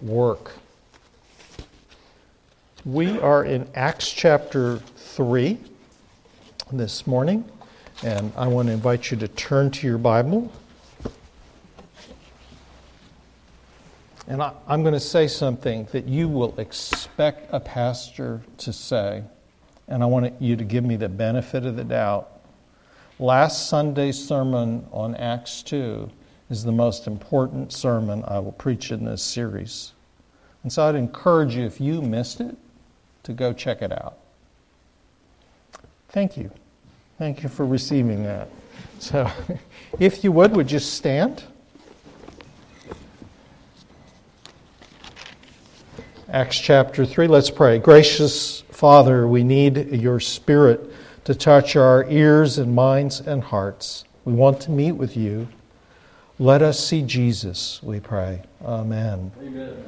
work. We are in Acts chapter 3 this morning, and I want to invite you to turn to your Bible. And I, am going to say something that you will expect a pastor to say, and I want you to give me the benefit of the doubt. Last Sunday's sermon on Acts 2 is the most important sermon I will preach in this series. And so I'd encourage you, if you missed it, to go check it out. Thank you. Thank you for receiving that. So, if you would, would you stand? Acts chapter 3, let's pray. Gracious Father, we need your Spirit to touch our ears and minds and hearts. We want to meet with you. Let us see Jesus, we pray. Amen. Amen.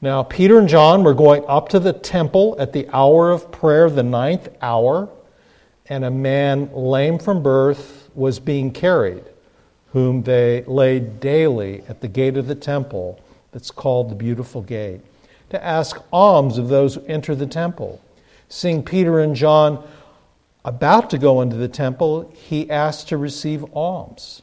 Now, Peter and John were going up to the temple at the hour of prayer, the ninth hour, and a man lame from birth was being carried, whom they laid daily at the gate of the temple that's called the Beautiful Gate, to ask alms of those who enter the temple. Seeing Peter and John about to go into the temple, he asked to receive alms.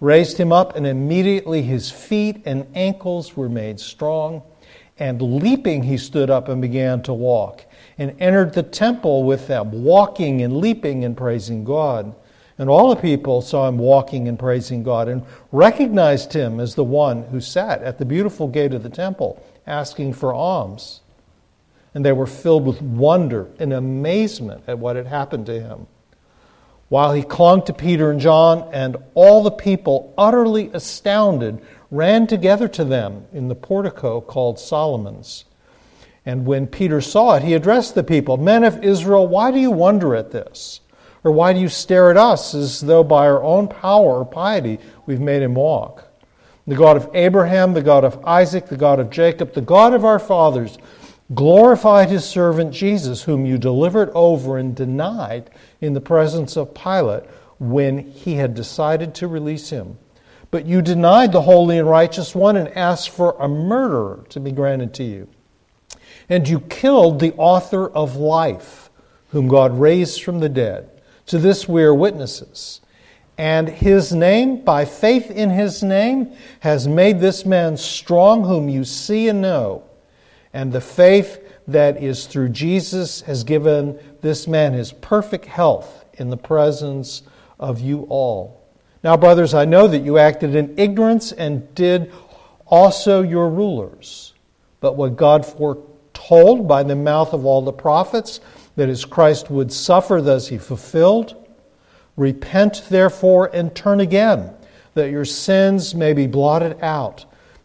raised him up, and immediately his feet and ankles were made strong. And leaping, he stood up and began to walk, and entered the temple with them, walking and leaping and praising God. And all the people saw him walking and praising God, and recognized him as the one who sat at the beautiful gate of the temple, asking for alms. And they were filled with wonder and amazement at what had happened to him. While he clung to Peter and John, and all the people, utterly astounded, ran together to them in the portico called Solomon's. And when Peter saw it, he addressed the people Men of Israel, why do you wonder at this? Or why do you stare at us as though by our own power or piety we've made him walk? The God of Abraham, the God of Isaac, the God of Jacob, the God of our fathers, glorified his servant Jesus, whom you delivered over and denied in the presence of Pilate when he had decided to release him. But you denied the holy and righteous one and asked for a murderer to be granted to you. And you killed the author of life, whom God raised from the dead. To this we are witnesses. And his name, by faith in his name, has made this man strong, whom you see and know. And the faith that is through Jesus has given this man his perfect health in the presence of you all. Now, brothers, I know that you acted in ignorance and did also your rulers. But what God foretold by the mouth of all the prophets, that Christ would suffer, thus he fulfilled. Repent, therefore, and turn again, that your sins may be blotted out,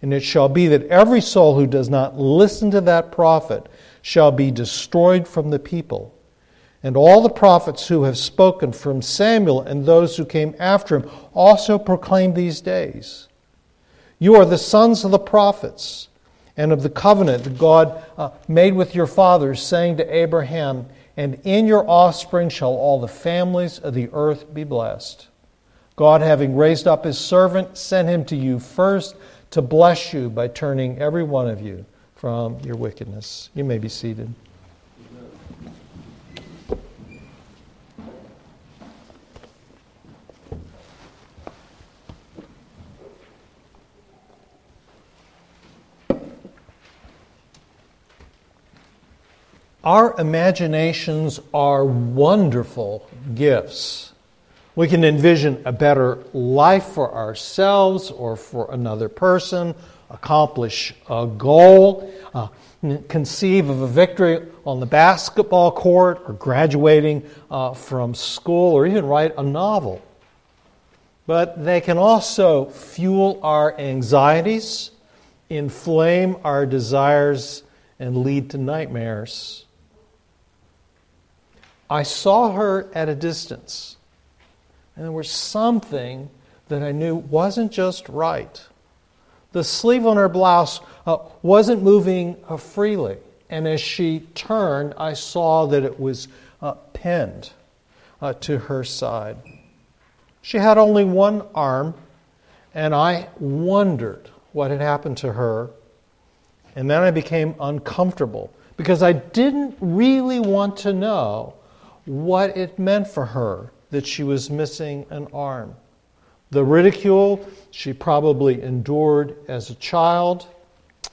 And it shall be that every soul who does not listen to that prophet shall be destroyed from the people and all the prophets who have spoken from Samuel and those who came after him also proclaim these days. You are the sons of the prophets and of the covenant that God uh, made with your fathers, saying to Abraham, And in your offspring shall all the families of the earth be blessed. God, having raised up his servant, sent him to you first to bless you by turning every one of you from your wickedness. You may be seated. Our imaginations are wonderful gifts. We can envision a better life for ourselves or for another person, accomplish a goal, uh, conceive of a victory on the basketball court or graduating uh, from school or even write a novel. But they can also fuel our anxieties, inflame our desires, and lead to nightmares. I saw her at a distance, and there was something that I knew wasn't just right. The sleeve on her blouse uh, wasn't moving uh, freely, and as she turned, I saw that it was uh, pinned uh, to her side. She had only one arm, and I wondered what had happened to her. And then I became uncomfortable because I didn't really want to know what it meant for her that she was missing an arm. The ridicule she probably endured as a child,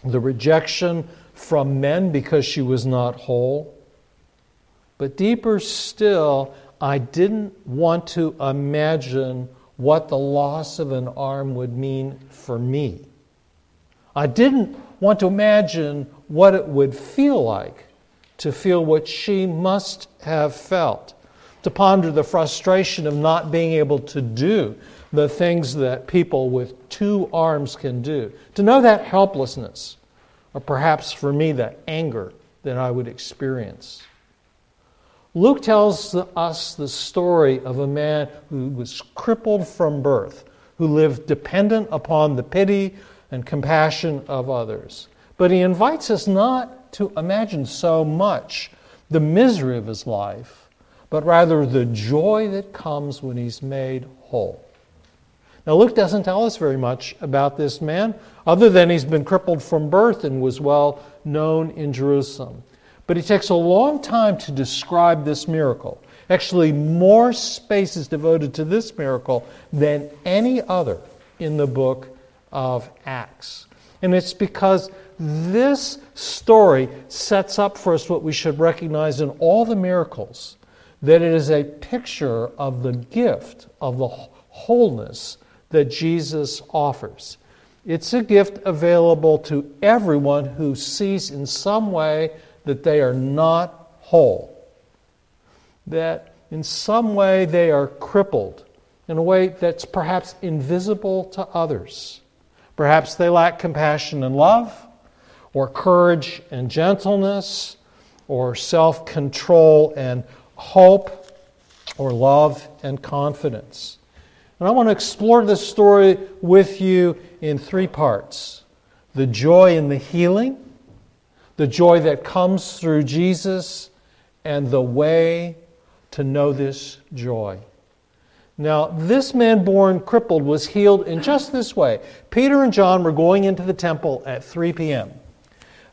the rejection from men because she was not whole. But deeper still, I didn't want to imagine what the loss of an arm would mean for me. I didn't want to imagine what it would feel like to feel what she must have felt, to ponder the frustration of not being able to do the things that people with two arms can do, to know that helplessness, or perhaps for me, that anger that I would experience. Luke tells us the story of a man who was crippled from birth, who lived dependent upon the pity and compassion of others. But he invites us not to imagine so much the misery of his life, but rather the joy that comes when he's made whole. Now, Luke doesn't tell us very much about this man, other than he's been crippled from birth and was well known in Jerusalem. But he takes a long time to describe this miracle. Actually, more space is devoted to this miracle than any other in the book of Acts. And it's because this story sets up for us what we should recognize in all the miracles that it is a picture of the gift of the wholeness that Jesus offers. It's a gift available to everyone who sees in some way that they are not whole, that in some way they are crippled, in a way that's perhaps invisible to others. Perhaps they lack compassion and love or courage and gentleness, or self control and hope, or love and confidence. And I want to explore this story with you in three parts the joy in the healing, the joy that comes through Jesus, and the way to know this joy. Now, this man born crippled was healed in just this way. Peter and John were going into the temple at 3 p.m.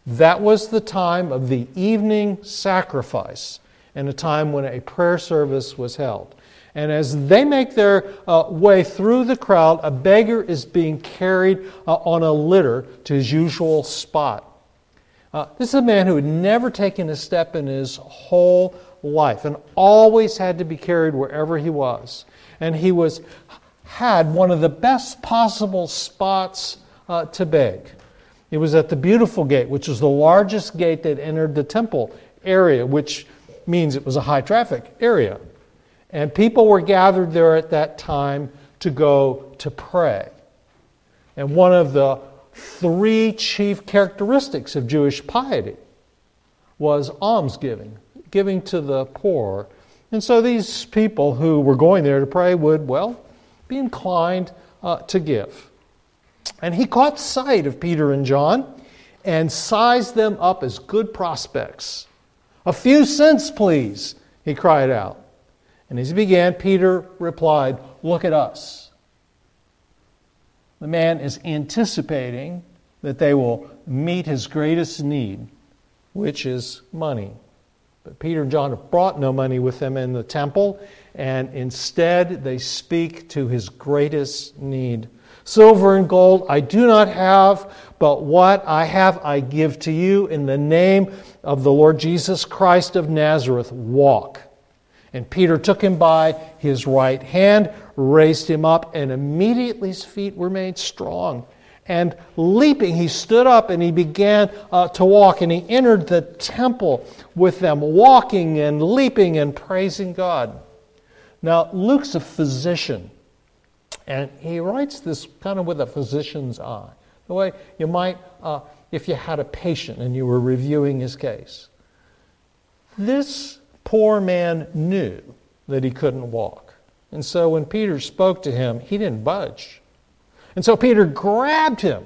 That was the time of the evening sacrifice and a time when a prayer service was held. And as they make their uh, way through the crowd, a beggar is being carried uh, on a litter to his usual spot. Uh, this is a man who had never taken a step in his whole life and always had to be carried wherever he was. And he was had one of the best possible spots uh, to beg. It was at the Beautiful Gate, which was the largest gate that entered the temple area, which means it was a high traffic area. And people were gathered there at that time to go to pray. And one of the three chief characteristics of Jewish piety was almsgiving, giving to the poor. And so these people who were going there to pray would, well, be inclined uh, to give. And he caught sight of Peter and John and sized them up as good prospects. A few cents, please, he cried out. And as he began, Peter replied, Look at us. The man is anticipating that they will meet his greatest need, which is money. But Peter and John have brought no money with them in the temple, and instead they speak to his greatest need. Silver and gold I do not have, but what I have I give to you in the name of the Lord Jesus Christ of Nazareth. Walk. And Peter took him by his right hand, raised him up, and immediately his feet were made strong. And leaping, he stood up and he began uh, to walk. And he entered the temple with them, walking and leaping and praising God. Now, Luke's a physician, and he writes this kind of with a physician's eye. The way you might, uh, if you had a patient and you were reviewing his case. This poor man knew that he couldn't walk. And so when Peter spoke to him, he didn't budge. And so Peter grabbed him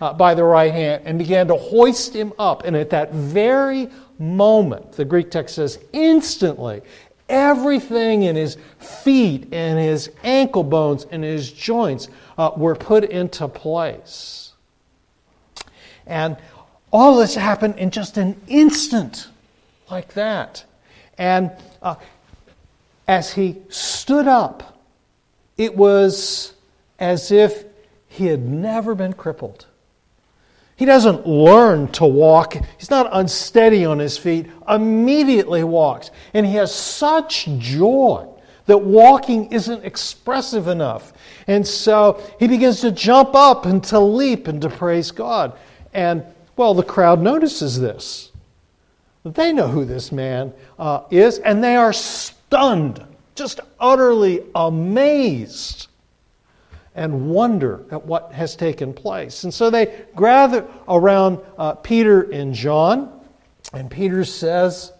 uh, by the right hand and began to hoist him up. And at that very moment, the Greek text says, instantly, everything in his feet and his ankle bones and his joints uh, were put into place. And all this happened in just an instant, like that. And uh, as he stood up, it was as if he had never been crippled. He doesn't learn to walk. He's not unsteady on his feet. Immediately walks. And he has such joy that walking isn't expressive enough. And so he begins to jump up and to leap and to praise God. And, well, the crowd notices this. They know who this man uh, is, and they are stunned, just utterly amazed and wonder at what has taken place. And so they gather around uh, Peter and John, and Peter says,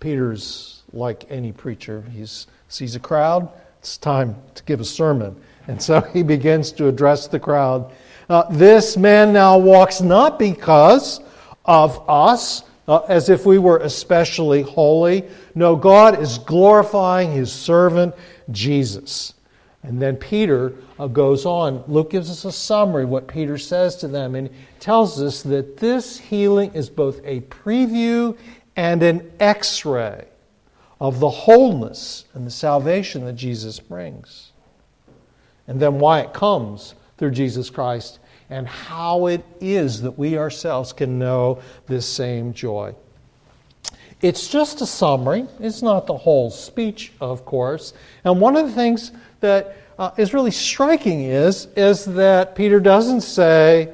Peter's like any preacher, he sees a crowd, it's time to give a sermon. And so he begins to address the crowd. Uh, this man now walks not because of us, uh, as if we were especially holy. No, God is glorifying his servant, Jesus. And then Peter uh, goes on. Luke gives us a summary of what Peter says to them and tells us that this healing is both a preview and an x ray of the wholeness and the salvation that Jesus brings. And then why it comes through Jesus Christ and how it is that we ourselves can know this same joy. It's just a summary, it's not the whole speech, of course. And one of the things that uh, is really striking is, is that Peter doesn't say,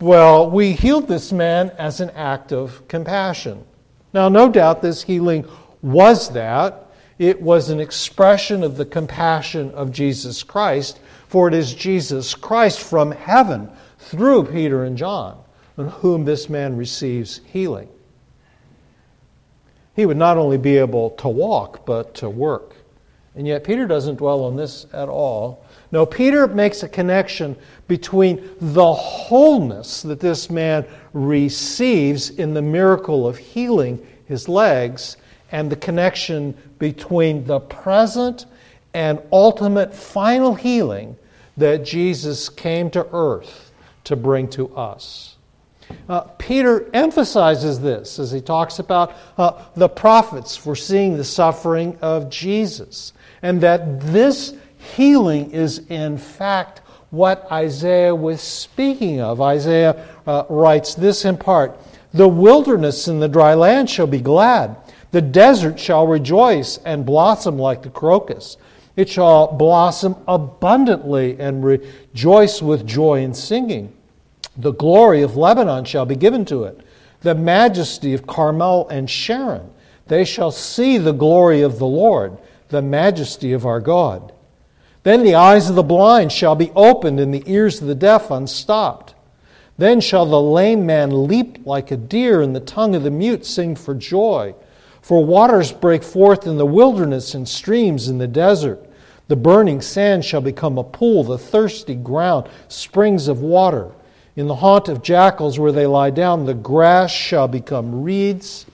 well, we healed this man as an act of compassion. Now, no doubt this healing was that. It was an expression of the compassion of Jesus Christ, for it is Jesus Christ from heaven through Peter and John on whom this man receives healing. He would not only be able to walk, but to work. And yet, Peter doesn't dwell on this at all. No, Peter makes a connection between the wholeness that this man receives in the miracle of healing his legs and the connection between the present and ultimate final healing that Jesus came to earth to bring to us. Uh, Peter emphasizes this as he talks about uh, the prophets foreseeing the suffering of Jesus and that this healing is in fact what Isaiah was speaking of. Isaiah uh, writes this in part The wilderness and the dry land shall be glad, the desert shall rejoice and blossom like the crocus. It shall blossom abundantly and rejoice with joy and singing. The glory of Lebanon shall be given to it, the majesty of Carmel and Sharon. They shall see the glory of the Lord the majesty of our God. Then the eyes of the blind shall be opened, and the ears of the deaf unstopped. Then shall the lame man leap like a deer, and the tongue of the mute sing for joy. For waters break forth in the wilderness, and streams in the desert. The burning sand shall become a pool, the thirsty ground, springs of water. In the haunt of jackals where they lie down, the grass shall become reeds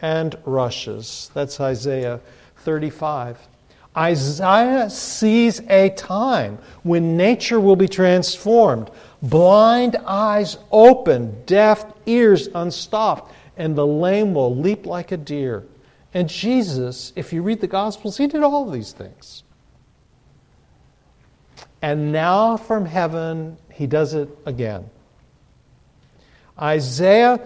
and rushes. That's Isaiah 35. Isaiah sees a time when nature will be transformed, blind eyes open, deaf ears unstopped, and the lame will leap like a deer. And Jesus, if you read the Gospels, he did all these things. And now from heaven, he does it again. Isaiah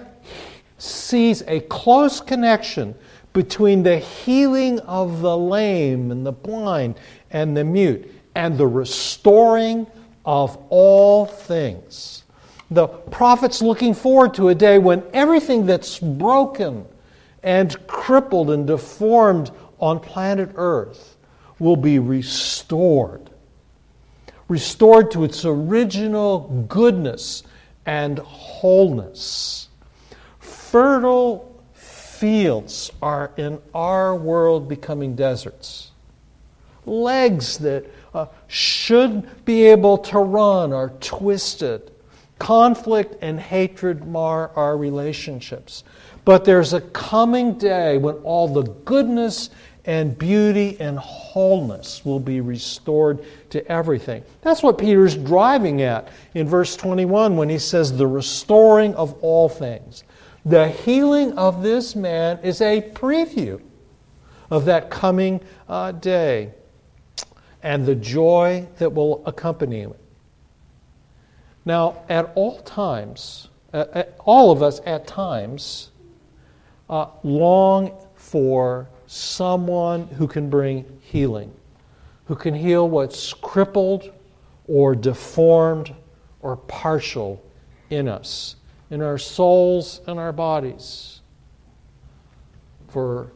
sees a close connection between the healing of the lame and the blind and the mute and the restoring of all things. The prophet's looking forward to a day when everything that's broken and crippled and deformed on planet Earth will be restored. Restored to its original goodness and wholeness. Fertile fields are in our world becoming deserts. Legs that uh, should be able to run are twisted. Conflict and hatred mar our relationships. But there's a coming day when all the goodness and beauty and wholeness will be restored to everything. That's what Peter's driving at in verse 21 when he says, the restoring of all things. The healing of this man is a preview of that coming uh, day and the joy that will accompany it. Now, at all times, uh, all of us at times uh, long for someone who can bring healing, who can heal what's crippled or deformed or partial in us in our souls and our bodies, for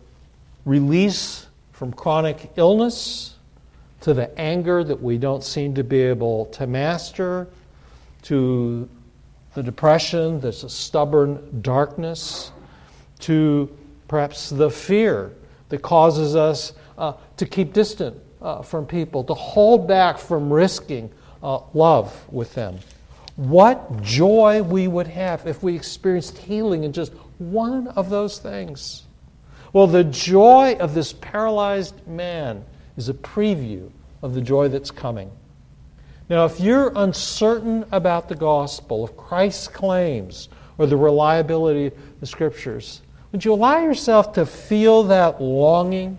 release from chronic illness, to the anger that we don't seem to be able to master, to the depression that's a stubborn darkness, to perhaps the fear that causes us uh, to keep distant uh, from people, to hold back from risking uh, love with them. What joy we would have if we experienced healing in just one of those things. Well, the joy of this paralyzed man is a preview of the joy that's coming. Now, if you're uncertain about the gospel, of Christ's claims, or the reliability of the scriptures, would you allow yourself to feel that longing,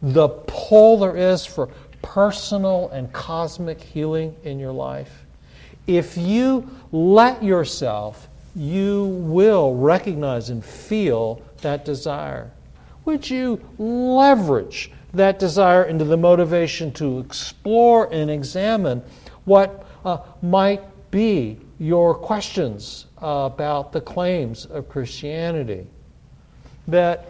the pull there is for personal and cosmic healing in your life? If you let yourself, you will recognize and feel that desire. Would you leverage that desire into the motivation to explore and examine what uh, might be your questions uh, about the claims of Christianity? That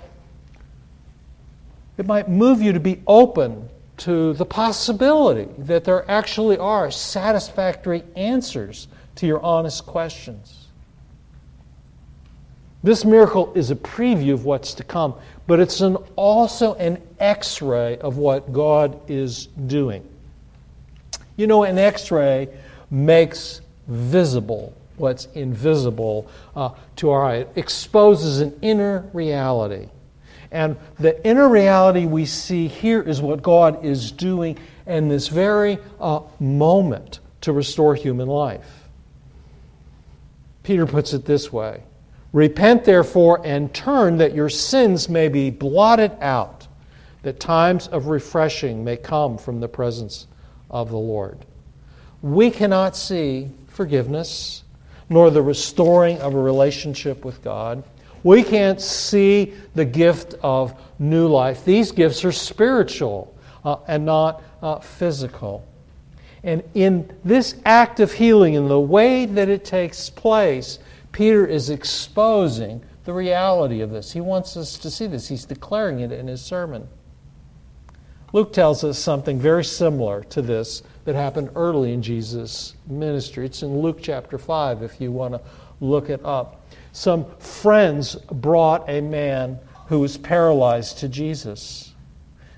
it might move you to be open to the possibility that there actually are satisfactory answers to your honest questions. This miracle is a preview of what's to come, but it's an, also an x ray of what God is doing. You know, an x ray makes visible what's invisible uh, to our eye, it exposes an inner reality. And the inner reality we see here is what God is doing in this very uh, moment to restore human life. Peter puts it this way Repent, therefore, and turn that your sins may be blotted out, that times of refreshing may come from the presence of the Lord. We cannot see forgiveness, nor the restoring of a relationship with God we can't see the gift of new life. These gifts are spiritual uh, and not uh, physical. And in this act of healing, in the way that it takes place, Peter is exposing the reality of this. He wants us to see this. He's declaring it in his sermon. Luke tells us something very similar to this that happened early in Jesus' ministry. It's in Luke chapter 5 if you want to look it up some friends brought a man who was paralyzed to Jesus.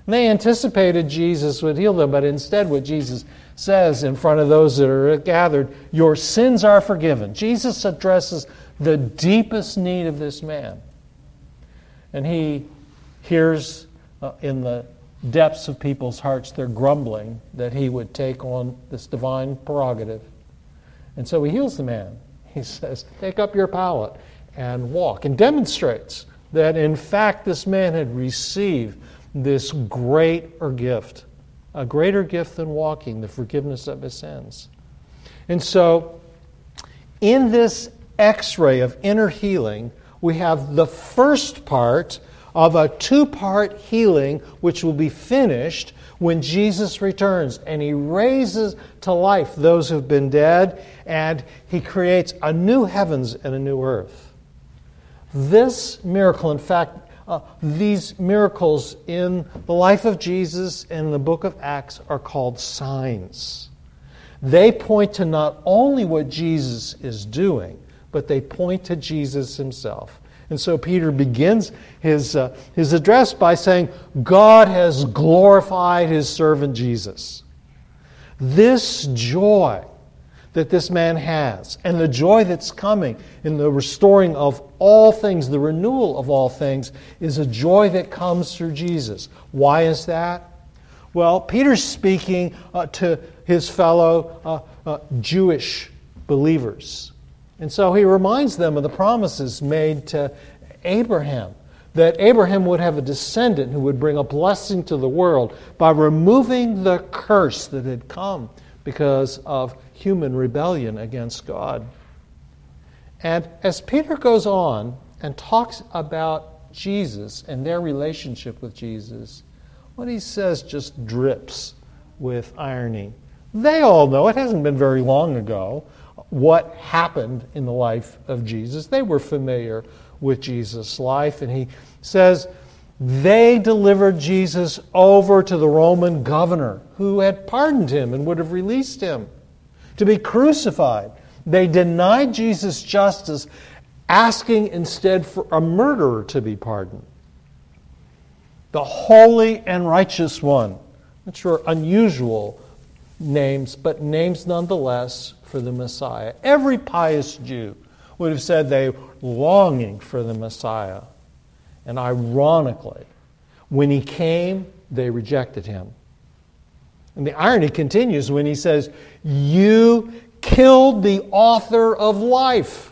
And they anticipated Jesus would heal them, but instead, what Jesus says in front of those that are gathered, Your sins are forgiven. Jesus addresses the deepest need of this man. And he hears uh, in the depths of people's hearts their grumbling that he would take on this divine prerogative. And so he heals the man. He says, Take up your pallet and walk, and demonstrates that in fact this man had received this greater gift, a greater gift than walking, the forgiveness of his sins. And so, in this x ray of inner healing, we have the first part of a two part healing which will be finished when Jesus returns and he raises to life those who've been dead and he creates a new heavens and a new earth. This miracle, in fact, uh, these miracles in the life of Jesus and in the book of Acts are called signs. They point to not only what Jesus is doing, but they point to Jesus himself. And so Peter begins his, uh, his address by saying, God has glorified his servant Jesus. This joy that this man has, and the joy that's coming in the restoring of all things, the renewal of all things, is a joy that comes through Jesus. Why is that? Well, Peter's speaking uh, to his fellow uh, uh, Jewish believers. And so he reminds them of the promises made to Abraham that Abraham would have a descendant who would bring a blessing to the world by removing the curse that had come because of human rebellion against God. And as Peter goes on and talks about Jesus and their relationship with Jesus, what he says just drips with irony. They all know, it hasn't been very long ago, what happened in the life of Jesus. They were familiar with Jesus' life. And he says, they delivered Jesus over to the Roman governor who had pardoned him and would have released him to be crucified. They denied Jesus justice, asking instead for a murderer to be pardoned. The holy and righteous one, which unusual names, but names nonetheless for the Messiah. Every pious Jew would have said they longing for the Messiah. And ironically, when he came, they rejected him. And the irony continues when he says, You killed the author of life.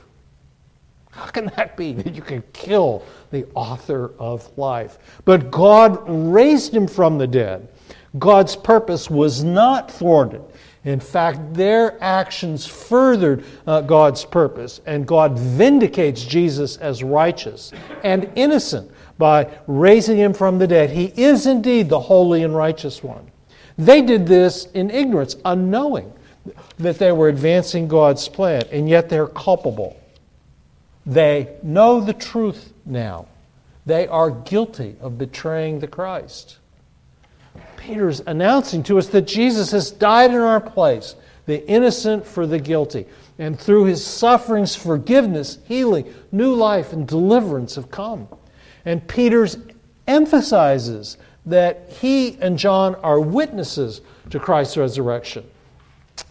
How can that be that you can kill the author of life? But God raised him from the dead. God's purpose was not thwarted. In fact, their actions furthered uh, God's purpose, and God vindicates Jesus as righteous and innocent by raising him from the dead. He is indeed the holy and righteous one. They did this in ignorance, unknowing that they were advancing God's plan, and yet they're culpable. They know the truth now. They are guilty of betraying the Christ. Peter's announcing to us that Jesus has died in our place, the innocent for the guilty. And through his sufferings, forgiveness, healing, new life, and deliverance have come. And Peter's emphasizes that he and John are witnesses to Christ's resurrection.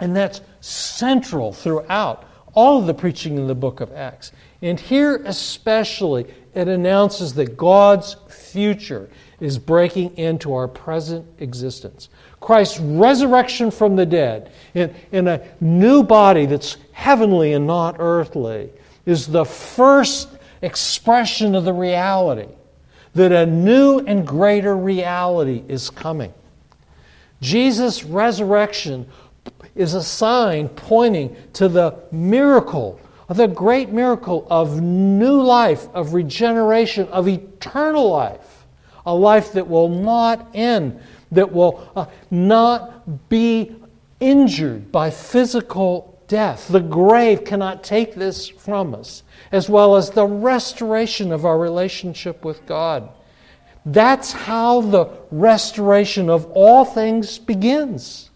And that's central throughout all of the preaching in the book of Acts. And here especially, it announces that God's future is breaking into our present existence. Christ's resurrection from the dead in, in a new body that's heavenly and not earthly is the first expression of the reality that a new and greater reality is coming. Jesus' resurrection is a sign pointing to the miracle, the great miracle of new life, of regeneration, of eternal life a life that will not end, that will uh, not be injured by physical death. The grave cannot take this from us, as well as the restoration of our relationship with God. That's how the restoration of all things begins,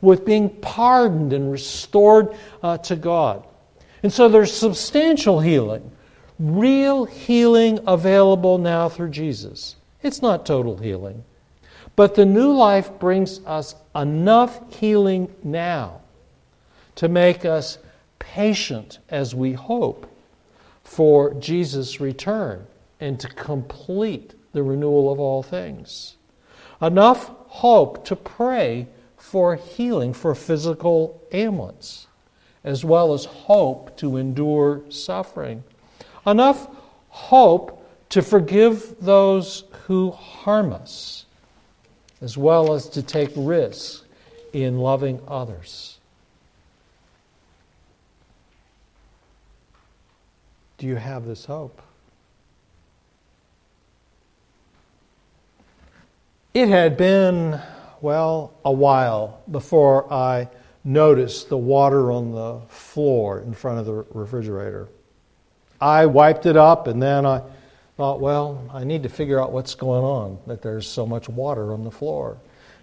with being pardoned and restored uh, to God. And so there's substantial healing, real healing available now through Jesus. It's not total healing. But the new life brings us enough healing now to make us patient as we hope for Jesus' return and to complete the renewal of all things. Enough hope to pray for healing for physical ailments, as well as hope to endure suffering. enough hope to forgive those who harm us, as well as to take risks in loving others. Do you have this hope? It had been, well, a while before I noticed the water on the floor in front of the refrigerator. I wiped it up and then I thought, well, I need to figure out what's going on, that there's so much water on the floor.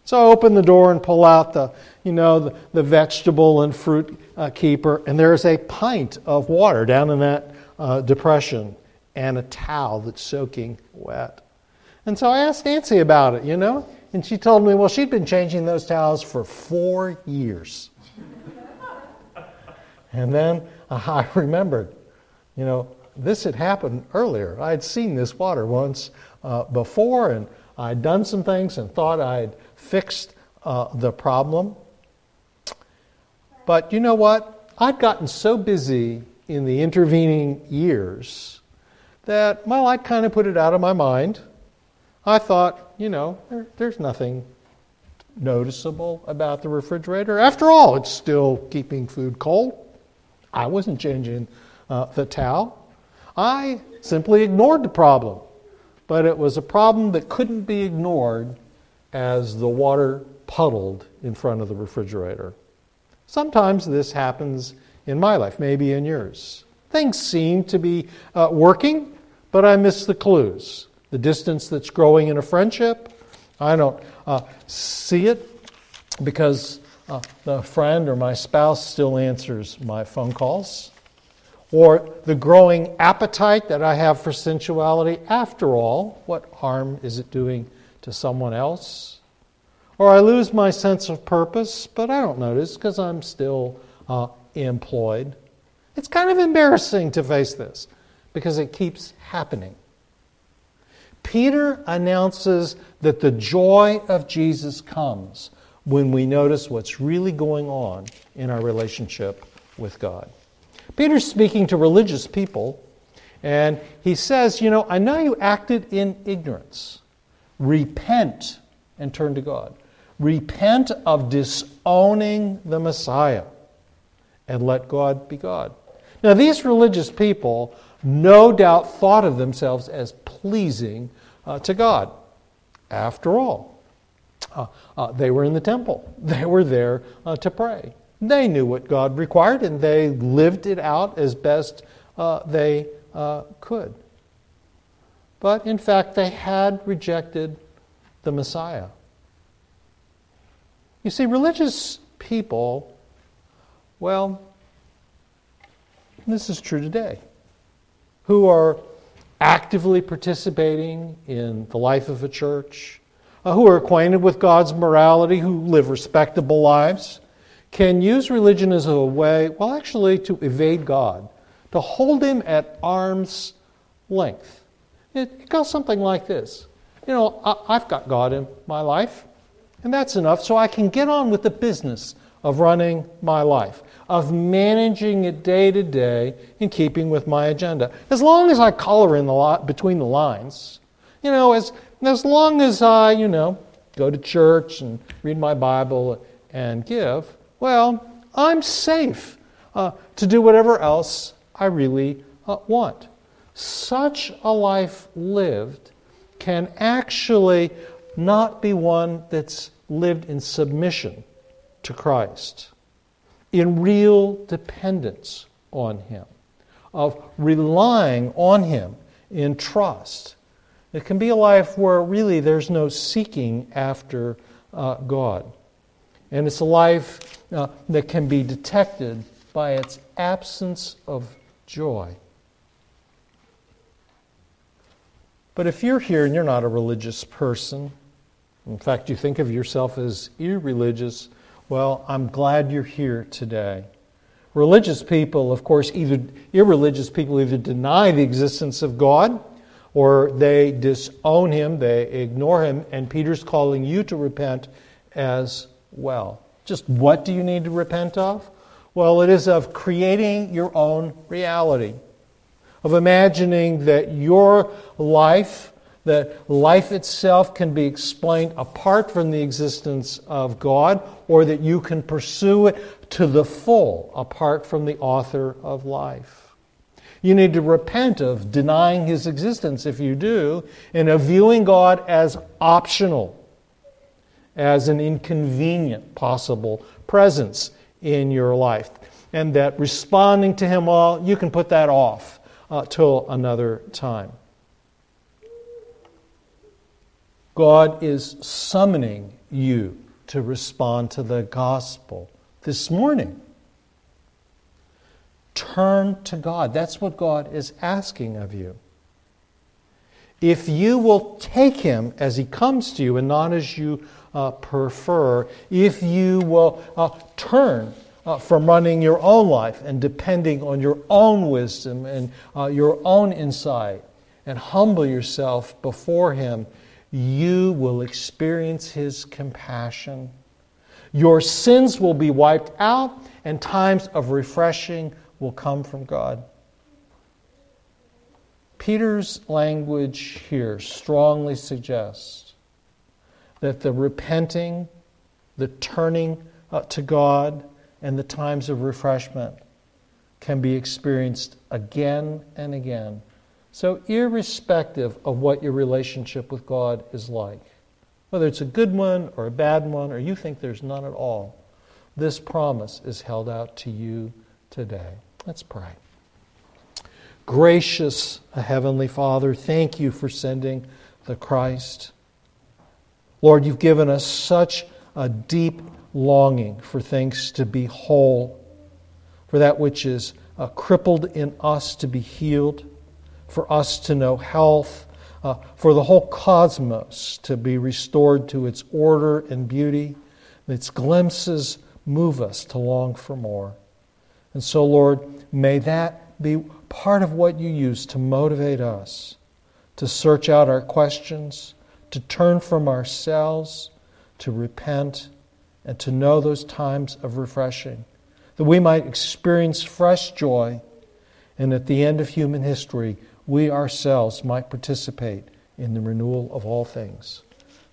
So I open the door and pull out the, you know, the, the vegetable and fruit uh, keeper, and there's a pint of water down in that uh, depression and a towel that's soaking wet. And so I asked Nancy about it, you know, and she told me, well, she'd been changing those towels for four years. and then I remembered, you know, this had happened earlier. I'd seen this water once uh, before, and I'd done some things and thought I'd fixed uh, the problem. But you know what? I'd gotten so busy in the intervening years that, well, I kind of put it out of my mind. I thought, you know, there, there's nothing noticeable about the refrigerator. After all, it's still keeping food cold. I wasn't changing uh, the towel. I simply ignored the problem. But it was a problem that couldn't be ignored as the water puddled in front of the refrigerator. Sometimes this happens in my life, maybe in yours. Things seem to be uh, working, but I miss the clues. The distance that's growing in a friendship, I don't uh, see it because uh, the friend or my spouse still answers my phone calls. Or the growing appetite that I have for sensuality. After all, what harm is it doing to someone else? Or I lose my sense of purpose, but I don't notice because I'm still uh, employed. It's kind of embarrassing to face this because it keeps happening. Peter announces that the joy of Jesus comes when we notice what's really going on in our relationship with God. Peter's speaking to religious people, and he says, You know, I know you acted in ignorance. Repent and turn to God. Repent of disowning the Messiah and let God be God. Now, these religious people no doubt thought of themselves as pleasing uh, to God. After all, uh, uh, they were in the temple, they were there uh, to pray. They knew what God required and they lived it out as best uh, they uh, could. But in fact, they had rejected the Messiah. You see, religious people, well, this is true today, who are actively participating in the life of a church, uh, who are acquainted with God's morality, who live respectable lives, can use religion as a way, well, actually, to evade God, to hold Him at arm's length. It, goes something like this. You know, I, I've got God in my life, and that's enough, so I can get on with the business of running my life, of managing it day to day in keeping with my agenda. As long as I color in the lot between the lines, you know, as, as long as I, you know, go to church and read my Bible and give, well, I'm safe uh, to do whatever else I really uh, want. Such a life lived can actually not be one that's lived in submission to Christ, in real dependence on Him, of relying on Him in trust. It can be a life where really there's no seeking after uh, God. And it's a life uh, that can be detected by its absence of joy. But if you're here and you're not a religious person, in fact, you think of yourself as irreligious, well, I'm glad you're here today. Religious people, of course, either irreligious people either deny the existence of God or they disown him, they ignore him, and Peter's calling you to repent as well. Just what do you need to repent of? Well, it is of creating your own reality, of imagining that your life, that life itself can be explained apart from the existence of God, or that you can pursue it to the full apart from the author of life. You need to repent of denying his existence if you do, and of viewing God as optional, as an inconvenient possible presence in your life. And that responding to him all, you can put that off uh, till another time. God is summoning you to respond to the gospel this morning. Turn to God. That's what God is asking of you. If you will take Him as He comes to you and not as you uh, prefer, if you will uh, turn uh, from running your own life and depending on your own wisdom and uh, your own insight and humble yourself before Him, you will experience His compassion. Your sins will be wiped out, and times of refreshing will come from God. Peter's language here strongly suggests that the repenting, the turning uh, to God, and the times of refreshment can be experienced again and again. So, irrespective of what your relationship with God is like, whether it's a good one or a bad one, or you think there's none at all, this promise is held out to you today. Let's pray. Gracious Heavenly Father, thank you for sending the Christ. Lord, you've given us such a deep longing for things to be whole, for that which is uh, crippled in us to be healed, for us to know health, uh, for the whole cosmos to be restored to its order and beauty. Its glimpses move us to long for more. And so, Lord, may that be part of what you use to motivate us to search out our questions, to turn from ourselves, to repent and to know those times of refreshing, that we might experience fresh joy, and at the end of human history, we ourselves might participate in the renewal of all things.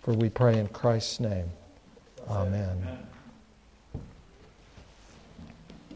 For we pray in Christ's name. Amen. Amen.